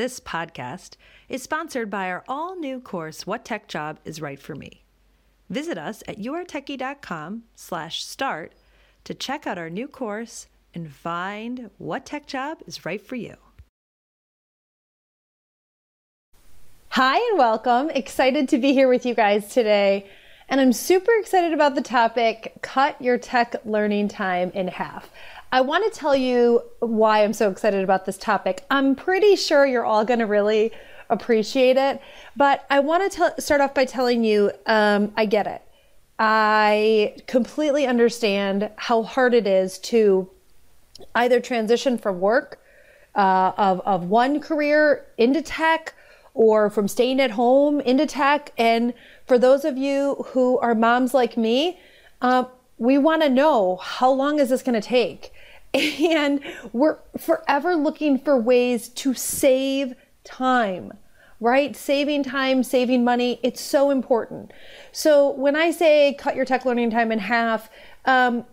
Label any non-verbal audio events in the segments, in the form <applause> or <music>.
This podcast is sponsored by our all new course, What Tech Job is Right for Me. Visit us at yourtechie.com slash start to check out our new course and find what tech job is right for you. Hi and welcome. Excited to be here with you guys today. And I'm super excited about the topic cut your tech learning time in half. I want to tell you why I'm so excited about this topic. I'm pretty sure you're all going to really appreciate it, but I want to tell, start off by telling you um, I get it. I completely understand how hard it is to either transition from work uh, of, of one career into tech or from staying at home into tech. And for those of you who are moms like me, uh, we want to know how long is this going to take? <laughs> And we're forever looking for ways to save time, right? Saving time, saving money, it's so important. So when I say cut your tech learning time in half, um,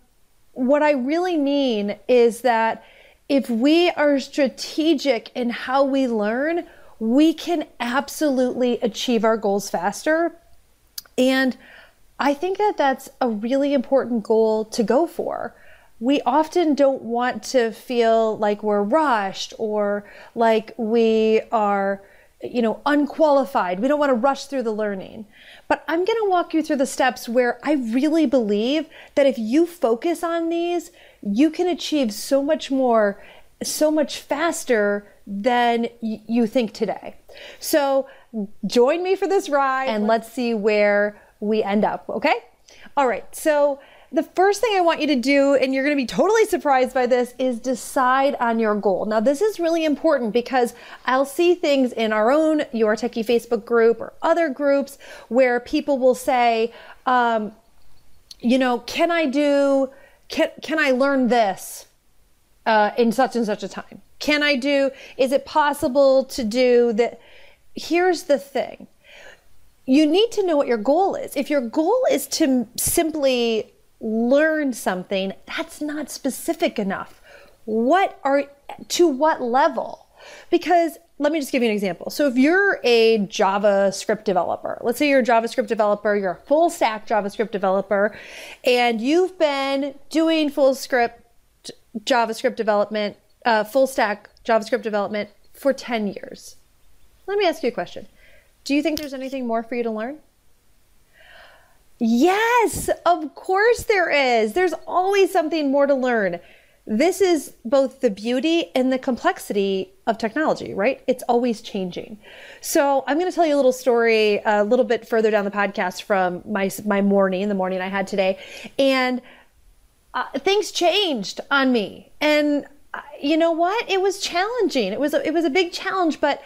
what I really mean is that if we are strategic in how we learn, we can absolutely achieve our goals faster. And I think that that's a really important goal to go for we often don't want to feel like we're rushed or like we are you know unqualified. We don't want to rush through the learning. But i'm going to walk you through the steps where i really believe that if you focus on these you can achieve so much more so much faster than you think today. So join me for this ride and let's see where we end up okay? All right so the first thing I want you to do, and you're going to be totally surprised by this, is decide on your goal. Now, this is really important because I'll see things in our own Your Techie Facebook group or other groups where people will say, um, you know, can I do, can, can I learn this uh, in such and such a time? Can I do, is it possible to do that? Here's the thing you need to know what your goal is. If your goal is to simply learn something, that's not specific enough. What are, to what level? Because let me just give you an example. So if you're a JavaScript developer, let's say you're a JavaScript developer, you're a full stack JavaScript developer, and you've been doing full script JavaScript development, uh, full stack JavaScript development for 10 years. Let me ask you a question. Do you think there's anything more for you to learn? Yes, of course there is. There's always something more to learn. This is both the beauty and the complexity of technology, right? It's always changing. So I'm going to tell you a little story a little bit further down the podcast from my my morning, the morning I had today, and uh, things changed on me. And uh, you know what? It was challenging. It was a, it was a big challenge, but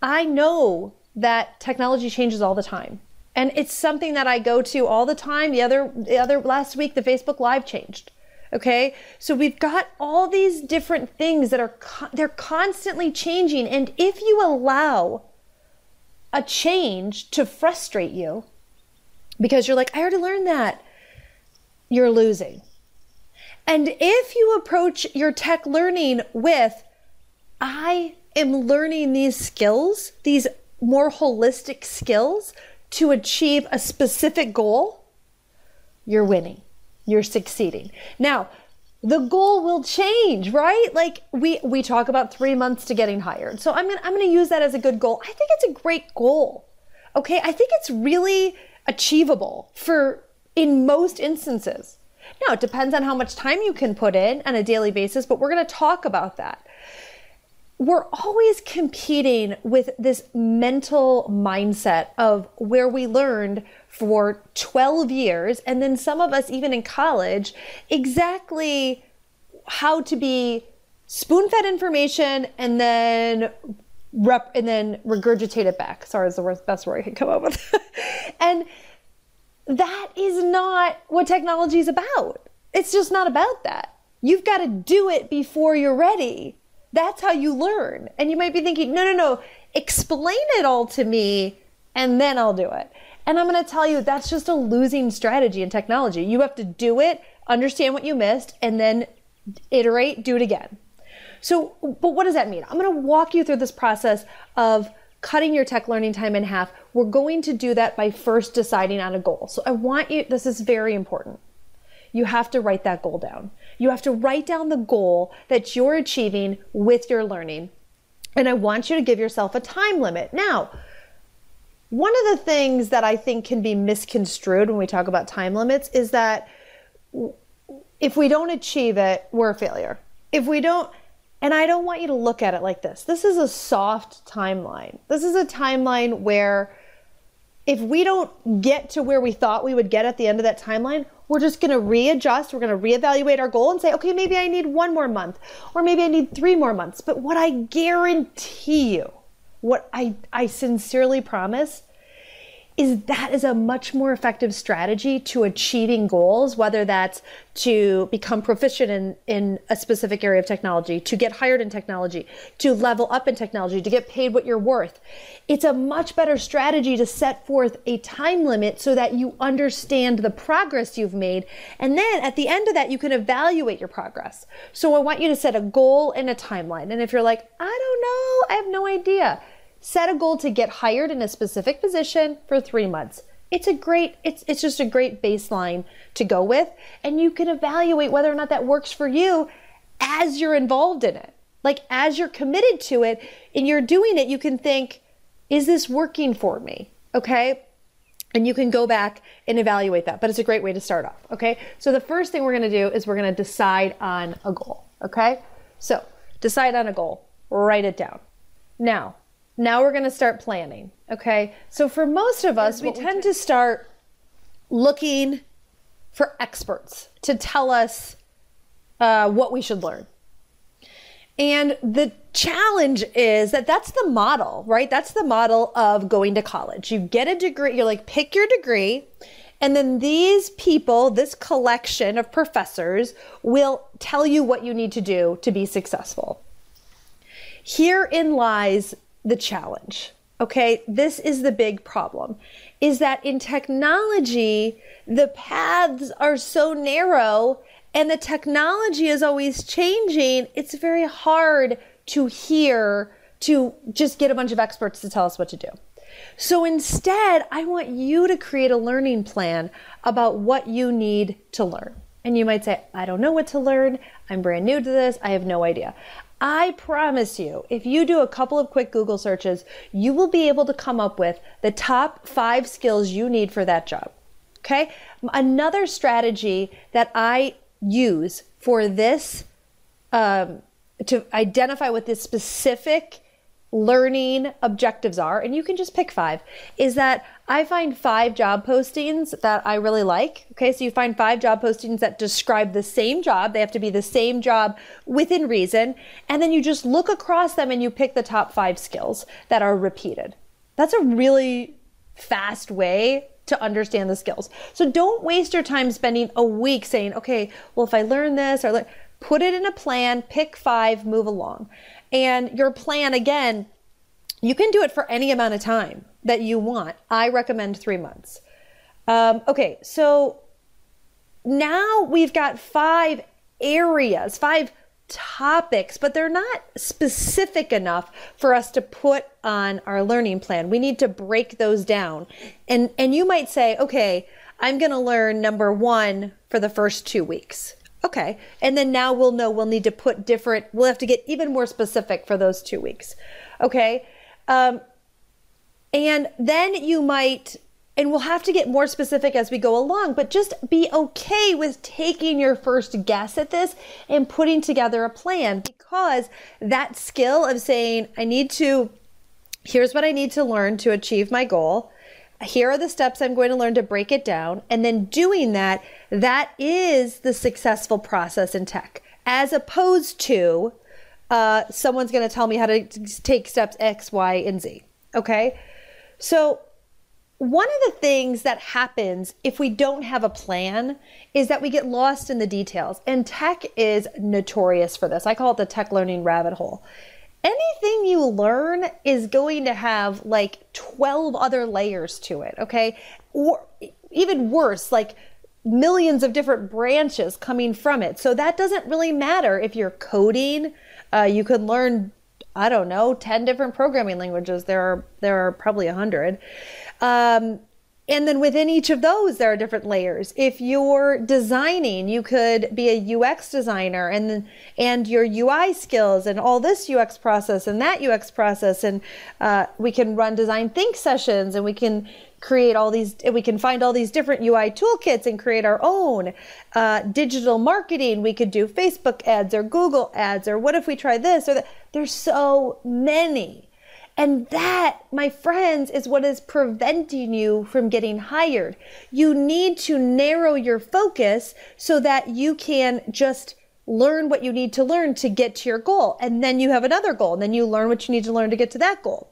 I know that technology changes all the time and it's something that I go to all the time. The other the other last week the Facebook live changed. Okay? So we've got all these different things that are they're constantly changing and if you allow a change to frustrate you because you're like I already learned that, you're losing. And if you approach your tech learning with I am learning these skills, these more holistic skills to achieve a specific goal, you're winning. You're succeeding. Now, the goal will change, right? Like we we talk about 3 months to getting hired. So I'm going I'm going to use that as a good goal. I think it's a great goal. Okay? I think it's really achievable for in most instances. Now, it depends on how much time you can put in on a daily basis, but we're going to talk about that we're always competing with this mental mindset of where we learned for 12 years, and then some of us, even in college, exactly how to be spoon fed information and then rep and then regurgitate it back. Sorry, is the worst, best word I could come up with. <laughs> and that is not what technology is about. It's just not about that. You've got to do it before you're ready. That's how you learn. And you might be thinking, no, no, no, explain it all to me and then I'll do it. And I'm going to tell you that's just a losing strategy in technology. You have to do it, understand what you missed, and then iterate, do it again. So, but what does that mean? I'm going to walk you through this process of cutting your tech learning time in half. We're going to do that by first deciding on a goal. So, I want you, this is very important. You have to write that goal down. You have to write down the goal that you're achieving with your learning. And I want you to give yourself a time limit. Now, one of the things that I think can be misconstrued when we talk about time limits is that if we don't achieve it, we're a failure. If we don't, and I don't want you to look at it like this. This is a soft timeline. This is a timeline where if we don't get to where we thought we would get at the end of that timeline, we're just going to readjust. We're going to reevaluate our goal and say, okay, maybe I need one more month or maybe I need three more months. But what I guarantee you what I, I sincerely promise is that is a much more effective strategy to achieving goals, whether that's to become proficient in, in a specific area of technology, to get hired in technology, to level up in technology, to get paid what you're worth. It's a much better strategy to set forth a time limit so that you understand the progress you've made. And then at the end of that, you can evaluate your progress. So I want you to set a goal and a timeline. And if you're like, I don't know, I have no idea set a goal to get hired in a specific position for three months. It's a great, it's, it's just a great baseline to go with. And you can evaluate whether or not that works for you as you're involved in it. Like as you're committed to it and you're doing it, you can think, is this working for me? Okay. And you can go back and evaluate that, but it's a great way to start off. Okay. So the first thing we're going to do is we're going to decide on a goal. Okay. So decide on a goal, write it down. Now, now we're going to start planning. Okay. So for most of us, we tend to start looking for experts to tell us uh, what we should learn. And the challenge is that that's the model, right? That's the model of going to college. You get a degree, you're like, pick your degree. And then these people, this collection of professors, will tell you what you need to do to be successful. Herein lies the challenge. Okay, this is the big problem is that in technology, the paths are so narrow and the technology is always changing. It's very hard to hear, to just get a bunch of experts to tell us what to do. So instead, I want you to create a learning plan about what you need to learn. And you might say, I don't know what to learn. I'm brand new to this. I have no idea. I promise you, if you do a couple of quick Google searches, you will be able to come up with the top five skills you need for that job. Okay. Another strategy that I use for this, um, to identify what this specific learning objectives are, and you can just pick five, is that I find five job postings that I really like. Okay, so you find five job postings that describe the same job. They have to be the same job within reason. And then you just look across them and you pick the top five skills that are repeated. That's a really fast way to understand the skills. So don't waste your time spending a week saying, okay, well, if I learn this or learn, put it in a plan, pick five, move along. And your plan, again, you can do it for any amount of time that you want. I recommend three months. Um, okay, so now we've got five areas, five topics, but they're not specific enough for us to put on our learning plan. We need to break those down. And and you might say, "Okay, I'm going to learn number 1 for the first 2 weeks." Okay. And then now we'll know we'll need to put different we'll have to get even more specific for those 2 weeks. Okay? Um, and then you might, and we'll have to get more specific as we go along, but just be okay with taking your first guess at this and putting together a plan because that skill of saying, I need to, here's what I need to learn to achieve my goal. Here are the steps I'm going to learn to break it down. And then doing that, that is the successful process in tech, as opposed to uh, someone's going to tell me how to take steps X, Y, and Z. Okay. So, one of the things that happens if we don't have a plan is that we get lost in the details. And tech is notorious for this. I call it the tech learning rabbit hole. Anything you learn is going to have like 12 other layers to it, okay? Or even worse, like millions of different branches coming from it. So that doesn't really matter if you're coding. Uh, you could learn, I don't know, 10 different programming languages. There are, there are probably 100. Um, and then within each of those, there are different layers. If you're designing, you could be a UX designer and and your UI skills and all this UX process and that UX process. And uh, we can run design think sessions and we can create all these, we can find all these different UI toolkits and create our own. Uh, digital marketing, we could do Facebook ads or Google ads, or what if we try this or that? There's so many. And that, my friends, is what is preventing you from getting hired. You need to narrow your focus so that you can just learn what you need to learn to get to your goal. And then you have another goal, and then you learn what you need to learn to get to that goal.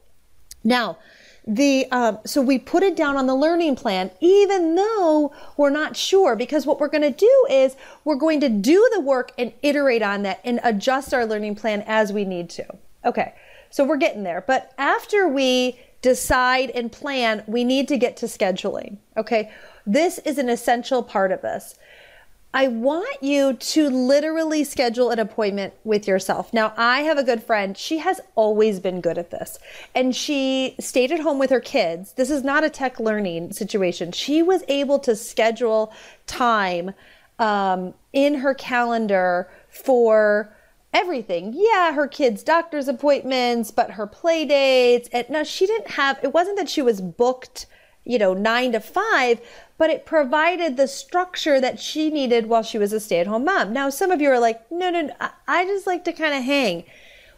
Now, the um, so we put it down on the learning plan even though we're not sure because what we're going to do is we're going to do the work and iterate on that and adjust our learning plan as we need to okay so we're getting there but after we decide and plan we need to get to scheduling okay this is an essential part of this I want you to literally schedule an appointment with yourself. Now, I have a good friend. She has always been good at this. And she stayed at home with her kids. This is not a tech learning situation. She was able to schedule time um, in her calendar for everything. Yeah, her kids' doctor's appointments, but her play dates. And no, she didn't have, it wasn't that she was booked you know, nine to five, but it provided the structure that she needed while she was a stay at home mom. Now, some of you are like, no, no, no I just like to kind of hang.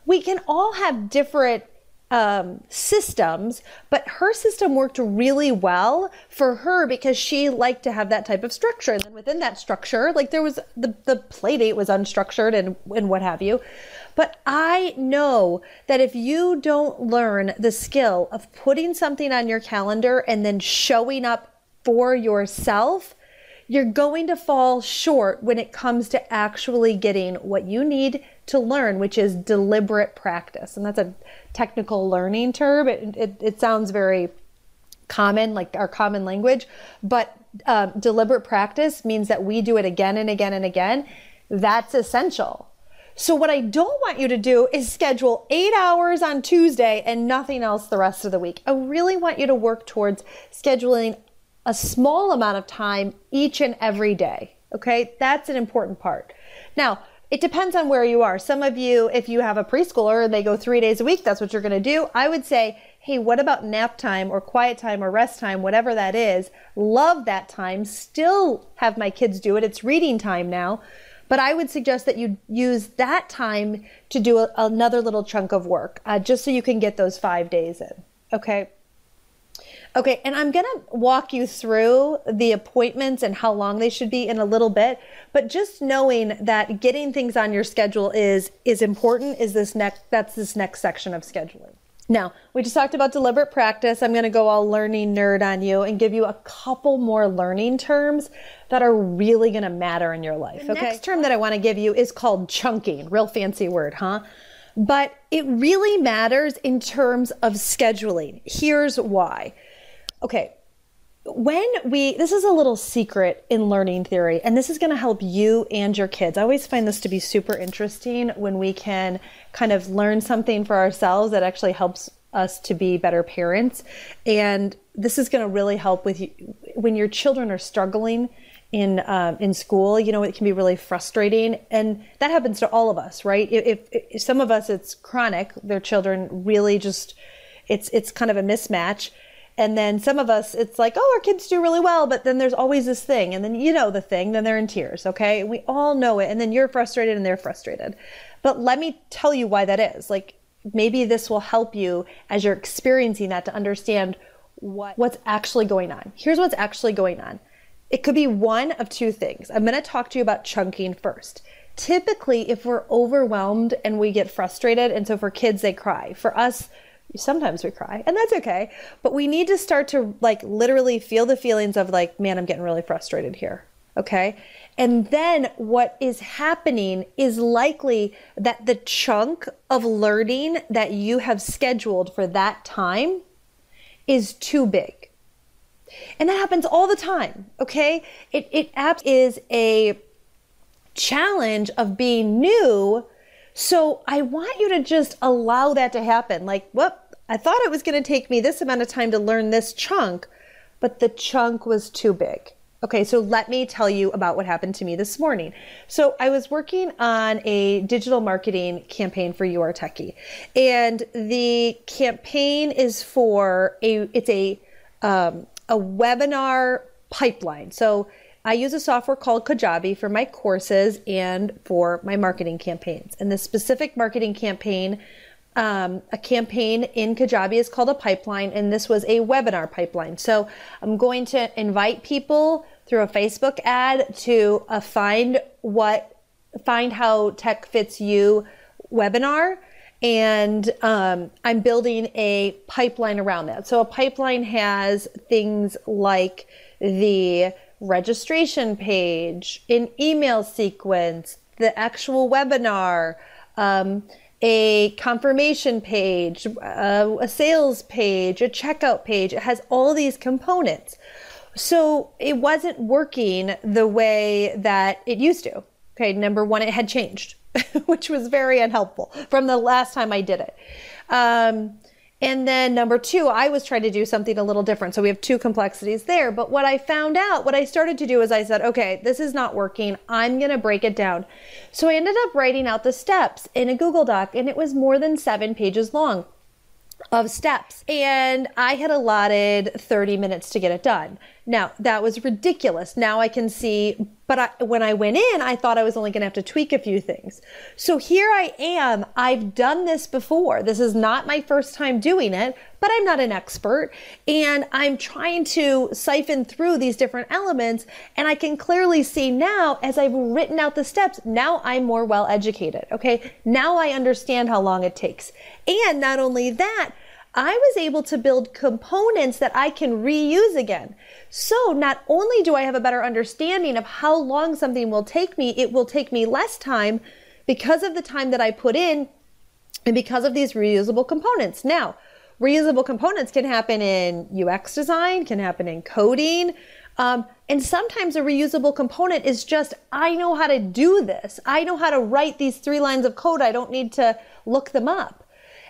We can all have different um, systems, but her system worked really well for her because she liked to have that type of structure. And then within that structure, like there was the, the play date was unstructured and, and what have you. But I know that if you don't learn the skill of putting something on your calendar and then showing up for yourself, you're going to fall short when it comes to actually getting what you need to learn, which is deliberate practice. And that's a technical learning term. It, it, it sounds very common, like our common language, but um, deliberate practice means that we do it again and again and again. That's essential. So, what I don't want you to do is schedule eight hours on Tuesday and nothing else the rest of the week. I really want you to work towards scheduling a small amount of time each and every day. Okay, that's an important part. Now, it depends on where you are. Some of you, if you have a preschooler and they go three days a week, that's what you're going to do. I would say, hey, what about nap time or quiet time or rest time, whatever that is? Love that time. Still have my kids do it. It's reading time now. But I would suggest that you use that time to do a, another little chunk of work, uh, just so you can get those five days in. Okay. Okay, and I'm going to walk you through the appointments and how long they should be in a little bit, but just knowing that getting things on your schedule is is important is this next that's this next section of scheduling. Now, we just talked about deliberate practice. I'm going to go all learning nerd on you and give you a couple more learning terms that are really going to matter in your life. The okay. next term that I want to give you is called chunking. Real fancy word, huh? But it really matters in terms of scheduling. Here's why okay, when we, this is a little secret in learning theory, and this is going to help you and your kids. I always find this to be super interesting when we can kind of learn something for ourselves that actually helps us to be better parents. And this is going to really help with you when your children are struggling in um, in school. You know, it can be really frustrating, and that happens to all of us, right? If, if some of us, it's chronic. Their children really just, it's it's kind of a mismatch and then some of us, it's like, oh, our kids do really well, but then there's always this thing. And then you know the thing, then they're in tears, okay? We all know it. And then you're frustrated and they're frustrated. But let me tell you why that is. Like, maybe this will help you as you're experiencing that to understand what, what's actually going on. Here's what's actually going on it could be one of two things. I'm going to talk to you about chunking first. typically if we're overwhelmed and we get frustrated, and so for kids, they cry. For us, sometimes we cry and that's okay. But we need to start to like literally feel the feelings of like man i'm getting really frustrated here okay? And then what is happening is likely that the chunk of learning that you have scheduled for that time is too big. And that happens all the time okay? It, it is a challenge of being new. So I want you to just allow that to happen. Like, whoop, I thought it was going to take me this amount of time to learn this chunk, but the chunk was too big. Okay, so let me tell you about what happened to me this morning. So I was working on a digital marketing campaign for You Are Techie, and the campaign is for a it's a um, a webinar pipeline. So I use a software called Kajabi for my courses and for my marketing campaigns. And the specific marketing campaign um, a campaign in Kajabi is called a pipeline, and this was a webinar pipeline. So I'm going to invite people through a Facebook ad to uh, find what find how tech fits you webinar and um, i'm building a pipeline around that so a pipeline has things like the registration page an email sequence the actual webinar um, a confirmation page, a, a sales page, a checkout page. It has all these components. So it wasn't working the way that it used to. Okay, number one, it had changed, <laughs> which was very unhelpful from the last time I did it. Um, and then number two, I was trying to do something a little different. So we have two complexities there. But what I found out, what I started to do is I said, okay, this is not working. I'm going to break it down. So I ended up writing out the steps in a Google Doc and it was more than seven pages long of steps. And I had allotted 30 minutes to get it done. Now, that was ridiculous. Now I can see, but I, when I went in, I thought I was only going to have to tweak a few things. So here I am. I've done this before. This is not my first time doing it, but I'm not an expert. And I'm trying to siphon through these different elements. And I can clearly see now, as I've written out the steps, now I'm more well educated. Okay. Now I understand how long it takes. And not only that, I was able to build components that I can reuse again. So not only do I have a better understanding of how long something will take me, it will take me less time because of the time that I put in and because of these reusable components. Now, reusable components can happen in UX design, can happen in coding. Um, and sometimes a reusable component is just, I know how to do this. I know how to write these three lines of code. I don't need to look them up.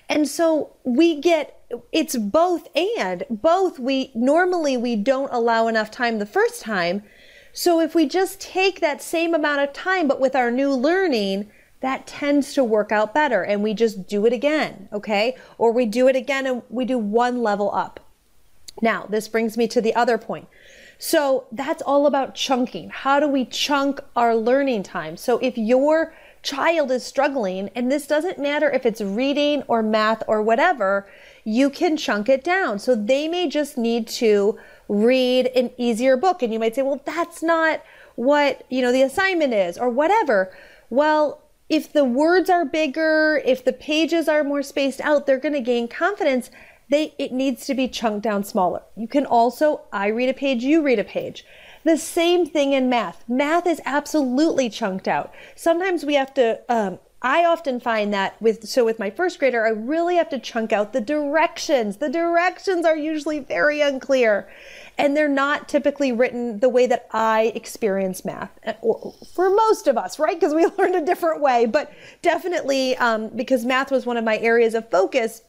And so we get it's both and both we normally we don't allow enough time the first time. So if we just take that same amount of time but with our new learning, that tends to work out better and we just do it again, okay? Or we do it again and we do one level up. Now, this brings me to the other point. So that's all about chunking. How do we chunk our learning time? So if you're child is struggling, and this doesn't matter if it's reading or math or whatever, you can chunk it down. So they may just need to read an easier book. And you might say, well, that's not what, you know, the assignment is or whatever. Well, if the words are bigger, if the pages are more spaced out, they're going to gain confidence. They, it needs to be chunked down smaller. You can also, I read a page, you read a page. The same thing in math. Math is absolutely chunked out. Sometimes we have to, um, I often find that with, so with my first grader, I really have to chunk out the directions. The directions are usually very unclear and they're not typically written the way that I experience math for most of us, right? Because we <laughs> learned a different way, but definitely um, because math was one of my areas of focus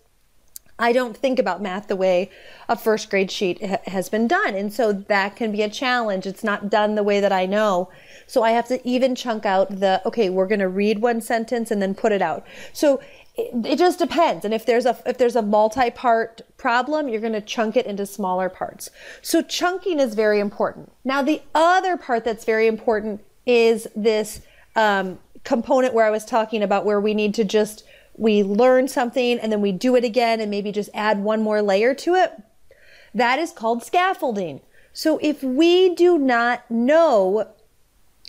I don't think about math the way a first grade sheet ha- has been done. And so that can be a challenge. It's not done the way that I know. So I have to even chunk out the, okay, we're going to read one sentence and then put it out. So it, it just depends. And if there's a, if there's a multi-part problem, you're going to chunk it into smaller parts. So chunking is very important. Now, the other part that's very important is this, um, component where I was talking about where we need to just we learn something and then we do it again and maybe just add one more layer to it. That is called scaffolding. So if we do not know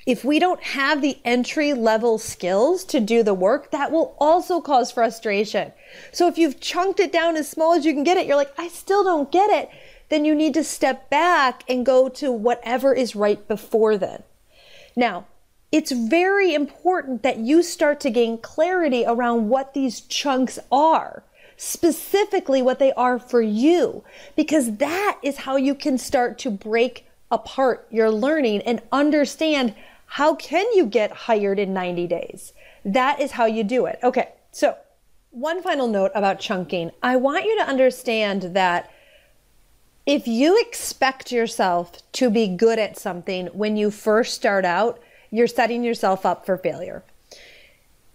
If we don't have the entry level skills to do the work, that will also cause frustration. So if you've chunked it down as small as you can get it, you're like, I still don't get it. Then you need to step back and go to whatever is right before then. Now, it's very important that you start to gain clarity around what these chunks are, specifically what they are for you, because that is how you can start to break apart your learning and understand how can you get hired in 90 days? That is how you do it. Okay. So one final note about chunking. I want you to understand that if you expect yourself to be good at something when you first start out, you're setting yourself up for failure.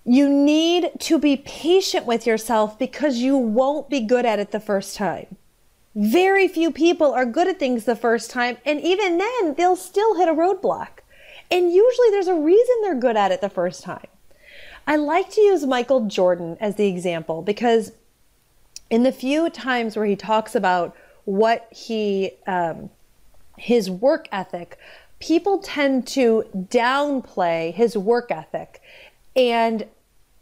You need to be patient with yourself because you won't be good at it the first time. Very few people are good at things the first time, and even then, they'll still hit a roadblock. And usually there's a reason they're good at it the first time. I like to use Michael Jordan as the example because in the few times where he talks about what he, um, his work ethic, people tend to downplay his work ethic and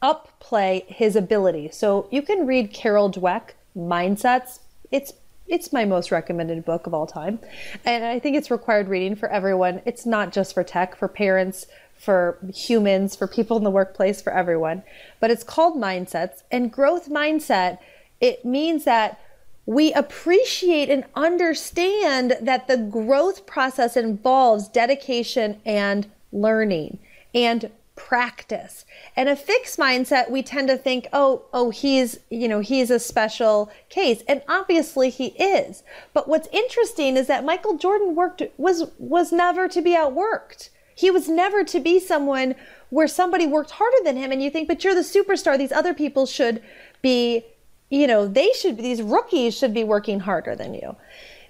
upplay his ability. So you can read Carol Dweck, Mindsets. It's it's my most recommended book of all time. And I think it's required reading for everyone. It's not just for tech, for parents, for humans, for people in the workplace, for everyone. But it's called Mindsets. And growth mindset, it means that we appreciate and understand that the growth process involves dedication and learning and practice. And a fixed mindset, we tend to think, oh, oh, he's, you know, he's a special case. And obviously he is. But what's interesting is that Michael Jordan worked was was never to be outworked. He was never to be someone where somebody worked harder than him and you think, but you're the superstar. These other people should be, you know, they should be these rookies should be working harder than you.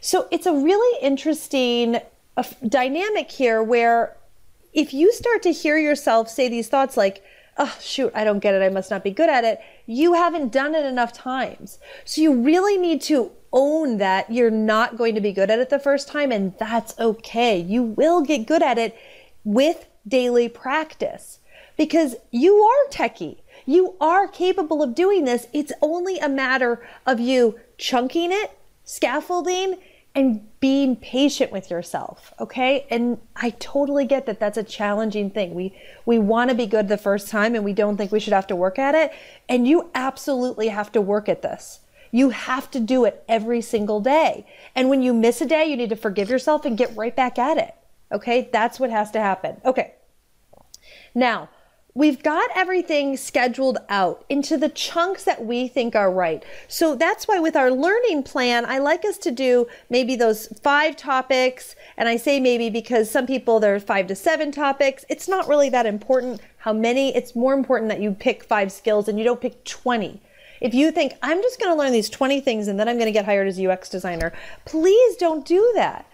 So it's a really interesting uh, dynamic here where if you start to hear yourself say these thoughts like, oh, shoot, I don't get it, I must not be good at it, you haven't done it enough times. So you really need to own that you're not going to be good at it the first time, and that's okay. You will get good at it with daily practice because you are techie. You are capable of doing this. It's only a matter of you chunking it, scaffolding, and being patient with yourself okay? And i totally get that that's a challenging thing. We we want to be good the first time and we don't think we should have to work at it. And you absolutely have to work at this. You have to do it every single day. And when you miss a day you need to forgive yourself and get right back at it okay? That's what has to happen. Okay. Now we've got everything scheduled out into the chunks that we think are right. So that's why with our learning plan, I like us to do maybe those five topics. And I say maybe because some people there are five to seven topics. It's not really that important how many. It's more important that you pick five skills and you don't pick 20. If you think, I'm just going to learn these 20 things and then I'm going to get hired as a UX designer, please don't do that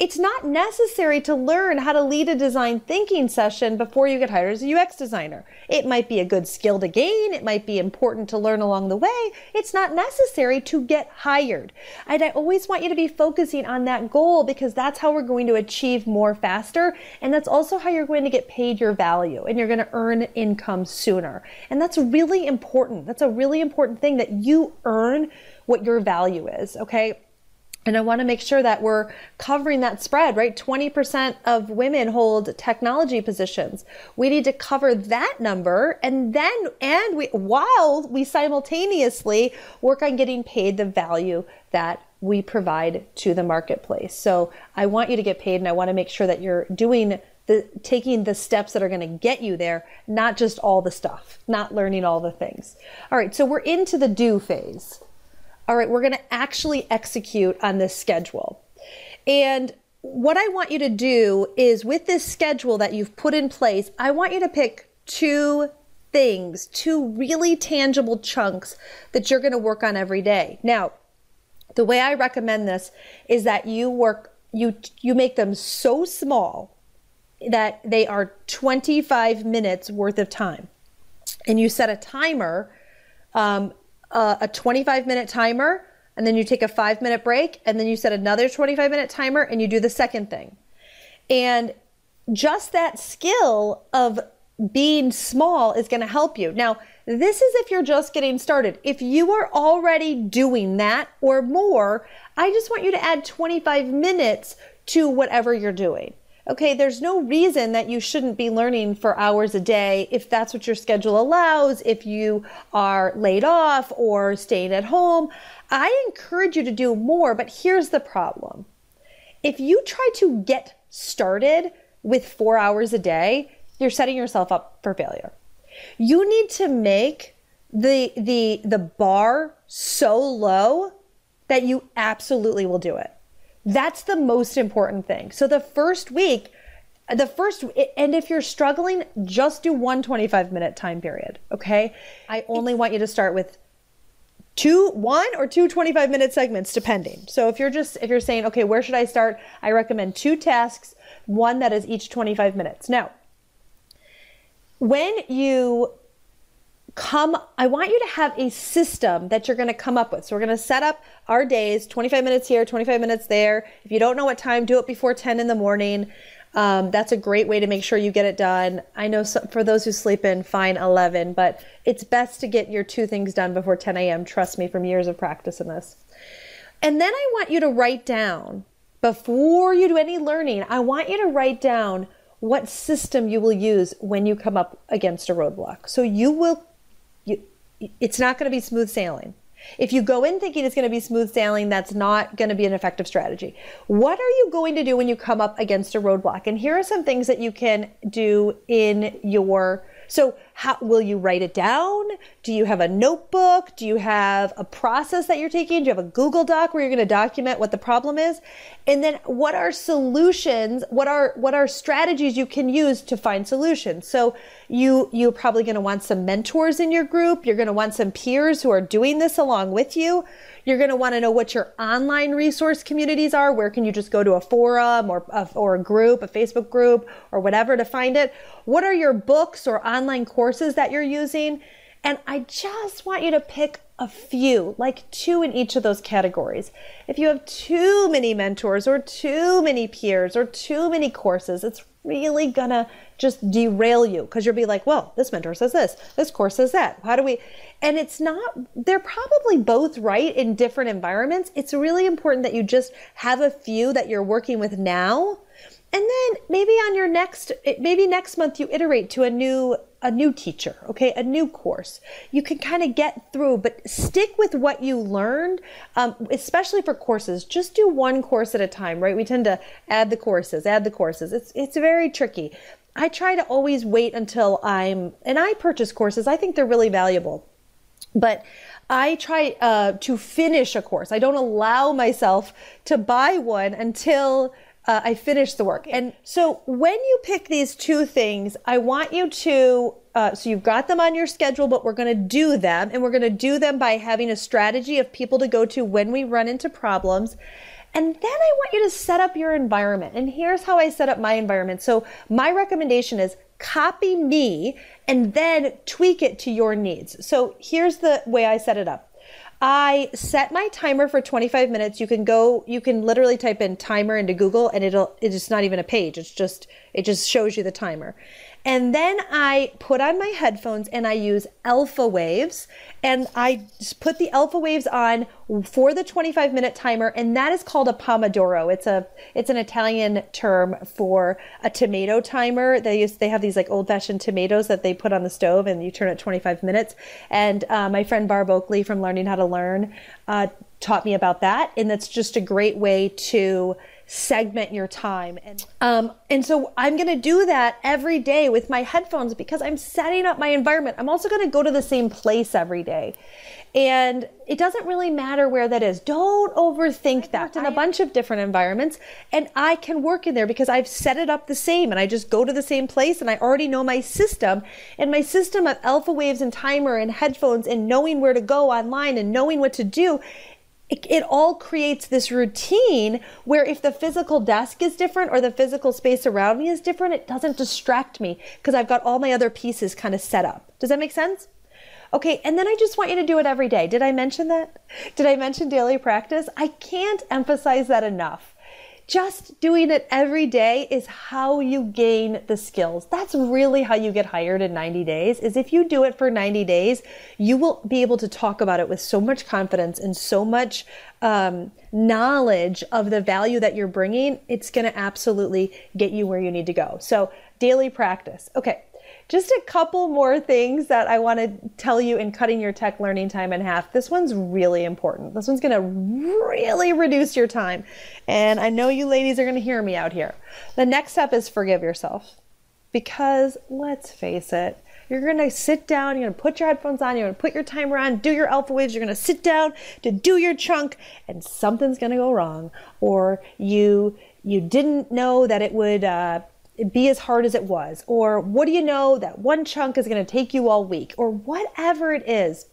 it's not necessary to learn how to lead a design thinking session before you get hired as a UX designer. It might be a good skill to gain. It might be important to learn along the way. It's not necessary to get hired. And I always want you to be focusing on that goal because that's how we're going to achieve more faster. And that's also how you're going to get paid your value and you're going to earn income sooner. And that's really important. That's a really important thing that you earn what your value is. Okay. And I want to make sure that we're covering that spread, right? 20% of women hold technology positions. We need to cover that number and then, and we, while we simultaneously work on getting paid the value that we provide to the marketplace. So I want you to get paid and I want to make sure that you're doing the, taking the steps that are going to get you there, not just all the stuff, not learning all the things. All right. So we're into the do phase all right, we're going to actually execute on this schedule. And what I want you to do is with this schedule that you've put in place, I want you to pick two things, two really tangible chunks that you're going to work on every day. Now, the way I recommend this is that you work you you make them so small that they are 25 minutes worth of time. And you set a timer um, a, a 25 minute timer and then you take a five minute break and then you set another 25 minute timer and you do the second thing. And just that skill of being small is going to help you. Now, this is if you're just getting started. If you are already doing that or more, I just want you to add 25 minutes to whatever you're doing. Okay, there's no reason that you shouldn't be learning for hours a day if that's what your schedule allows, if you are laid off or staying at home. I encourage you to do more, but here's the problem. If you try to get started with four hours a day, you're setting yourself up for failure. You need to make the the the bar so low that you absolutely will do it. That's the most important thing. So the first week, the first and if you're struggling, just do one 25 minute time period, okay? I only want you to start with two one or two 25 minute segments depending. So if you're just if you're saying, "Okay, where should I start?" I recommend two tasks, one that is each 25 minutes. Now, when you come i want you to have a system that you're going to come up with. So we're going to set up our days 25 minutes here 25 minutes there. If you don't know what time do it before 10 in the morning. Um, that's a great way to make sure you get it done. I know so, for those who sleep in fine 11 but it's best to get your two things done before 10 a.m trust me from years of practice in this. And then i want you to write down before you do any learning i want you to write down what system you will use when you come up against a roadblock. So you will it's not going to be smooth sailing. If you go in thinking it's going to be smooth sailing, that's not going to be an effective strategy. What are you going to do when you come up against a roadblock? And here are some things that you can do in your so, how will you write it down? Do you have a notebook? Do you have a process that you're taking? Do you have a Google Doc where you're going to document what the problem is? And then what are solutions? What are what are strategies you can use to find solutions? So, you you're probably going to want some mentors in your group. You're going to want some peers who are doing this along with you. You're going to want to know what your online resource communities are. Where can you just go to a forum or a, or a group, a Facebook group or whatever to find it? What are your books or online courses that you're using? And I just want you to pick a few, like two in each of those categories. If you have too many mentors or too many peers or too many courses, it's really gonna just derail you because you'll be like, well, this mentor says this, this course says that. How do we? And it's not, they're probably both right in different environments. It's really important that you just have a few that you're working with now. And then maybe on your next, maybe next month you iterate to a new a new teacher, okay, a new course. You can kind of get through, but stick with what you learned, um, especially for courses. Just do one course at a time, right? We tend to add the courses, add the courses. It's it's very tricky. I try to always wait until I'm, and I purchase courses. I think they're really valuable. But I try uh, to finish a course. I don't allow myself to buy one until uh, I finish the work. And so when you pick these two things, I want you to, uh, so you've got them on your schedule, but we're going to do them. And we're going to do them by having a strategy of people to go to when we run into problems. And then I want you to set up your environment. And here's how I set up my environment. So my recommendation is copy me and then tweak it to your needs. So here's the way I set it up. I set my timer for 25 minutes. You can go, you can literally type in timer into Google and it'll, it's not even a page. It's just, it just shows you the timer. And then I put on my headphones and I use alpha waves and I put the alpha waves on for the 25 minute timer and that is called a pomodoro. It's a it's an Italian term for a tomato timer. They use they have these like old fashioned tomatoes that they put on the stove and you turn it 25 minutes. And uh, my friend Barb Oakley from Learning How to Learn uh, taught me about that and that's just a great way to segment your time. And, um, and so I'm going to do that every day with my headphones because I'm setting up my environment. I'm also going to go to the same place every day. And it doesn't really matter where that is. Don't overthink that. In a bunch of different environments, and I can work in there because I've set it up the same and I just go to the same place and I already know my system. And my system of alpha waves and timer and headphones and knowing where to go online and knowing what to do it, it, all creates this routine where if the physical desk is different or the physical space around me is different, it doesn't distract me because I've got all my other pieces kind of set up. Does that make sense? Okay, and then I just want you to do it every day. Did I mention that? Did I mention daily practice? I can't emphasize that enough. Just doing it every day is how you gain the skills. That's really how you get hired in 90 days is if you do it for 90 days, you will be able to talk about it with so much confidence and so much um, knowledge of the value that you're bringing. It's going to absolutely get you where you need to go. So daily practice. Okay. Just a couple more things that I want to tell you in cutting your tech learning time in half. This one's really important. This one's going to really reduce your time. And I know you ladies are going to hear me out here. The next step is forgive yourself. Because let's face it, you're going to sit down, you're going to put your headphones on, you're going to put your timer on, do your alpha waves, you're going to sit down to do your chunk and something's going to go wrong or you you didn't know that it would uh, be as hard as it was or what do you know that one chunk is going to take you all week or whatever it is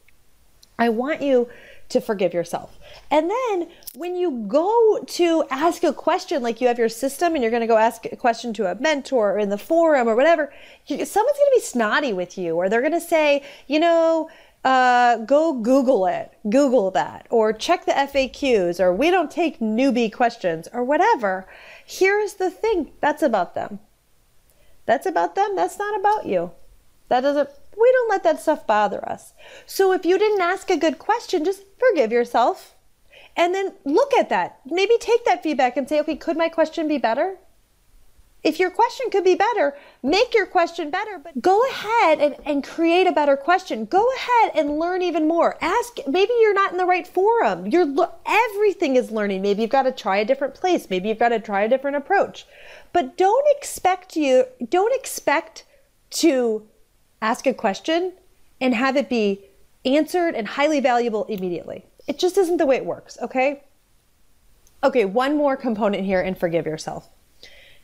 i want you to forgive yourself and then when you go to ask a question like you have your system and you're going to go ask a question to a mentor or in the forum or whatever someone's going to be snotty with you or they're going to say you know uh, go Google it, Google that, or check the FAQs, or we don't take newbie questions, or whatever. Here's the thing that's about them. That's about them. That's not about you. That doesn't, we don't let that stuff bother us. So if you didn't ask a good question, just forgive yourself and then look at that. Maybe take that feedback and say, okay, could my question be better? If your question could be better, make your question better, but go ahead and, and create a better question. Go ahead and learn even more. Ask, maybe you're not in the right forum. You're, everything is learning. Maybe you've got to try a different place. Maybe you've got to try a different approach. But don't expect you, don't expect to ask a question and have it be answered and highly valuable immediately. It just isn't the way it works, okay? Okay, one more component here and forgive yourself.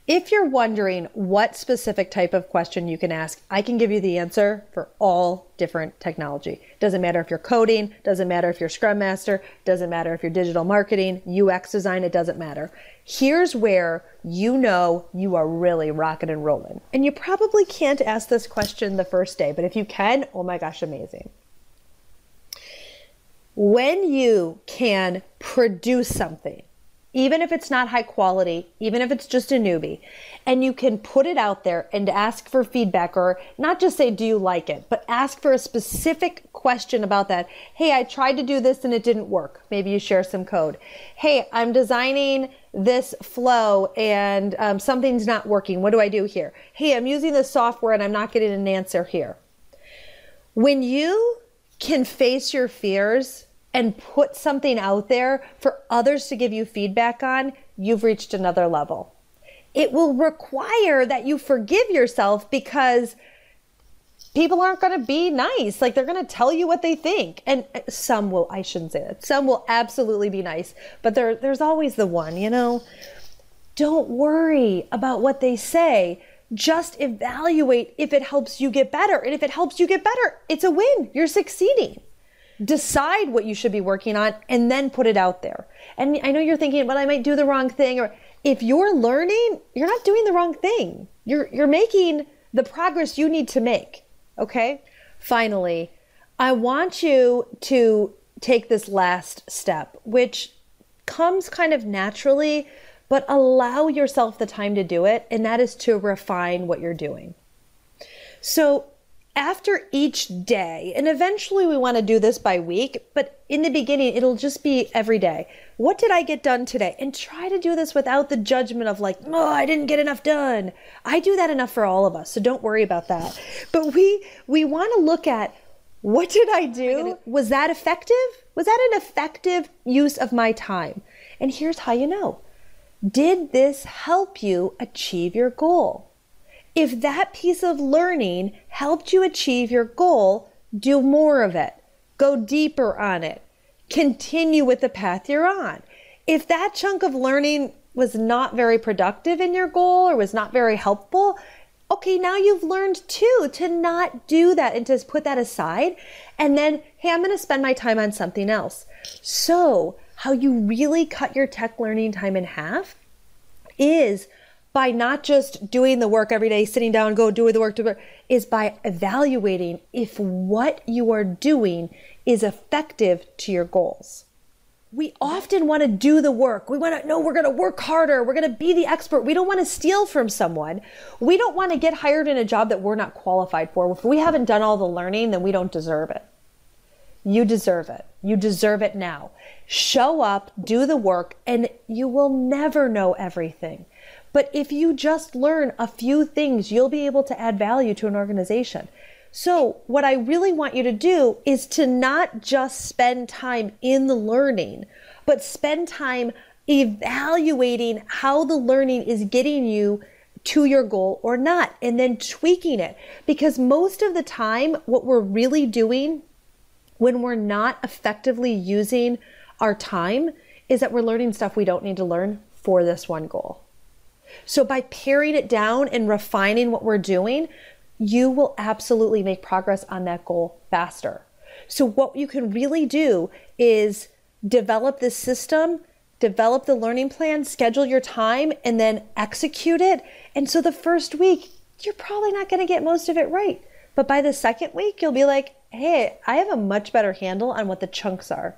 If you're wondering what specific type of question you can ask, I can give you the answer for all different technology. Doesn't matter if you're coding, doesn't matter if you're Scrum Master, doesn't matter if you're digital marketing, UX design, it doesn't matter. Here's where you know you are really rocking and rolling. And you probably can't ask this question the first day, but if you can, oh my gosh, amazing. When you can produce something, even if it's not high quality, even if it's just a newbie, and you can put it out there and ask for feedback or not just say, do you like it, but ask for a specific question about that. Hey, I tried to do this and it didn't work. Maybe you share some code. Hey, I'm designing this flow and um, something's not working. What do I do here? Hey, I'm using this software and I'm not getting an answer here. When you can face your fears, and put something out there for others to give you feedback on, you've reached another level. It will require that you forgive yourself because people aren't going to be nice. Like they're going to tell you what they think. And uh, some will, I shouldn't say that. Some will absolutely be nice, but there, there's always the one, you know, don't worry about what they say. Just evaluate if it helps you get better. And if it helps you get better, it's a win. You're succeeding decide what you should be working on and then put it out there. And I know you're thinking, well, I might do the wrong thing. Or if you're learning, you're not doing the wrong thing. You're, you're making the progress you need to make. Okay. Finally, I want you to take this last step, which comes kind of naturally, but allow yourself the time to do it. And that is to refine what you're doing. So after each day, and eventually we want to do this by week, but in the beginning, it'll just be every day. What did I get done today? And try to do this without the judgment of like, oh, I didn't get enough done. I do that enough for all of us, so don't worry about that. But we we want to look at what did I do? Was that effective? Was that an effective use of my time? And here's how you know. Did this help you achieve your goal? If that piece of learning helped you achieve your goal, do more of it. Go deeper on it. Continue with the path you're on. If that chunk of learning was not very productive in your goal or was not very helpful, okay, now you've learned too to not do that and to put that aside. And then, hey, I'm going to spend my time on something else. So, how you really cut your tech learning time in half is by not just doing the work every day, sitting down, go do the work, do work, is by evaluating if what you are doing is effective to your goals. we often want to do the work. We want to know we're going to work harder. We're going to be the expert. We don't want to steal from someone. We don't want to get hired in a job that we're not qualified for. If we haven't done all the learning, then we don't deserve it. You deserve it. You deserve it now. Show up, do the work, and you will never know everything. But if you just learn a few things, you'll be able to add value to an organization. So, what I really want you to do is to not just spend time in the learning, but spend time evaluating how the learning is getting you to your goal or not, and then tweaking it. Because most of the time, what we're really doing when we're not effectively using our time is that we're learning stuff we don't need to learn for this one goal. So, by paring it down and refining what we're doing, you will absolutely make progress on that goal faster. So, what you can really do is develop this system, develop the learning plan, schedule your time, and then execute it. And so, the first week, you're probably not going to get most of it right. But by the second week, you'll be like, hey, I have a much better handle on what the chunks are.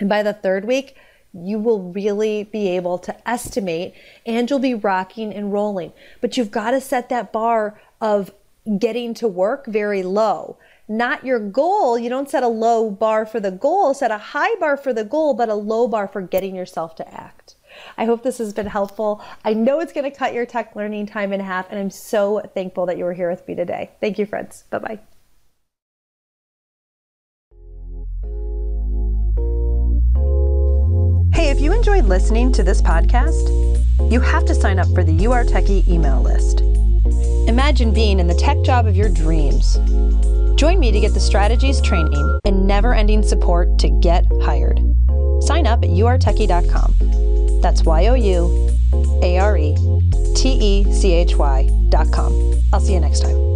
And by the third week, you will really be able to estimate and you'll be rocking and rolling. But you've got to set that bar of getting to work very low. Not your goal. You don't set a low bar for the goal, set a high bar for the goal, but a low bar for getting yourself to act. I hope this has been helpful. I know it's going to cut your tech learning time in half, and I'm so thankful that you were here with me today. Thank you, friends. Bye bye. If you enjoyed listening to this podcast, you have to sign up for the You Are Techy email list. Imagine being in the tech job of your dreams. Join me to get the strategies, training, and never ending support to get hired. Sign up at youaretechy.com. That's Y O U A R E T E C H Y.com. I'll see you next time.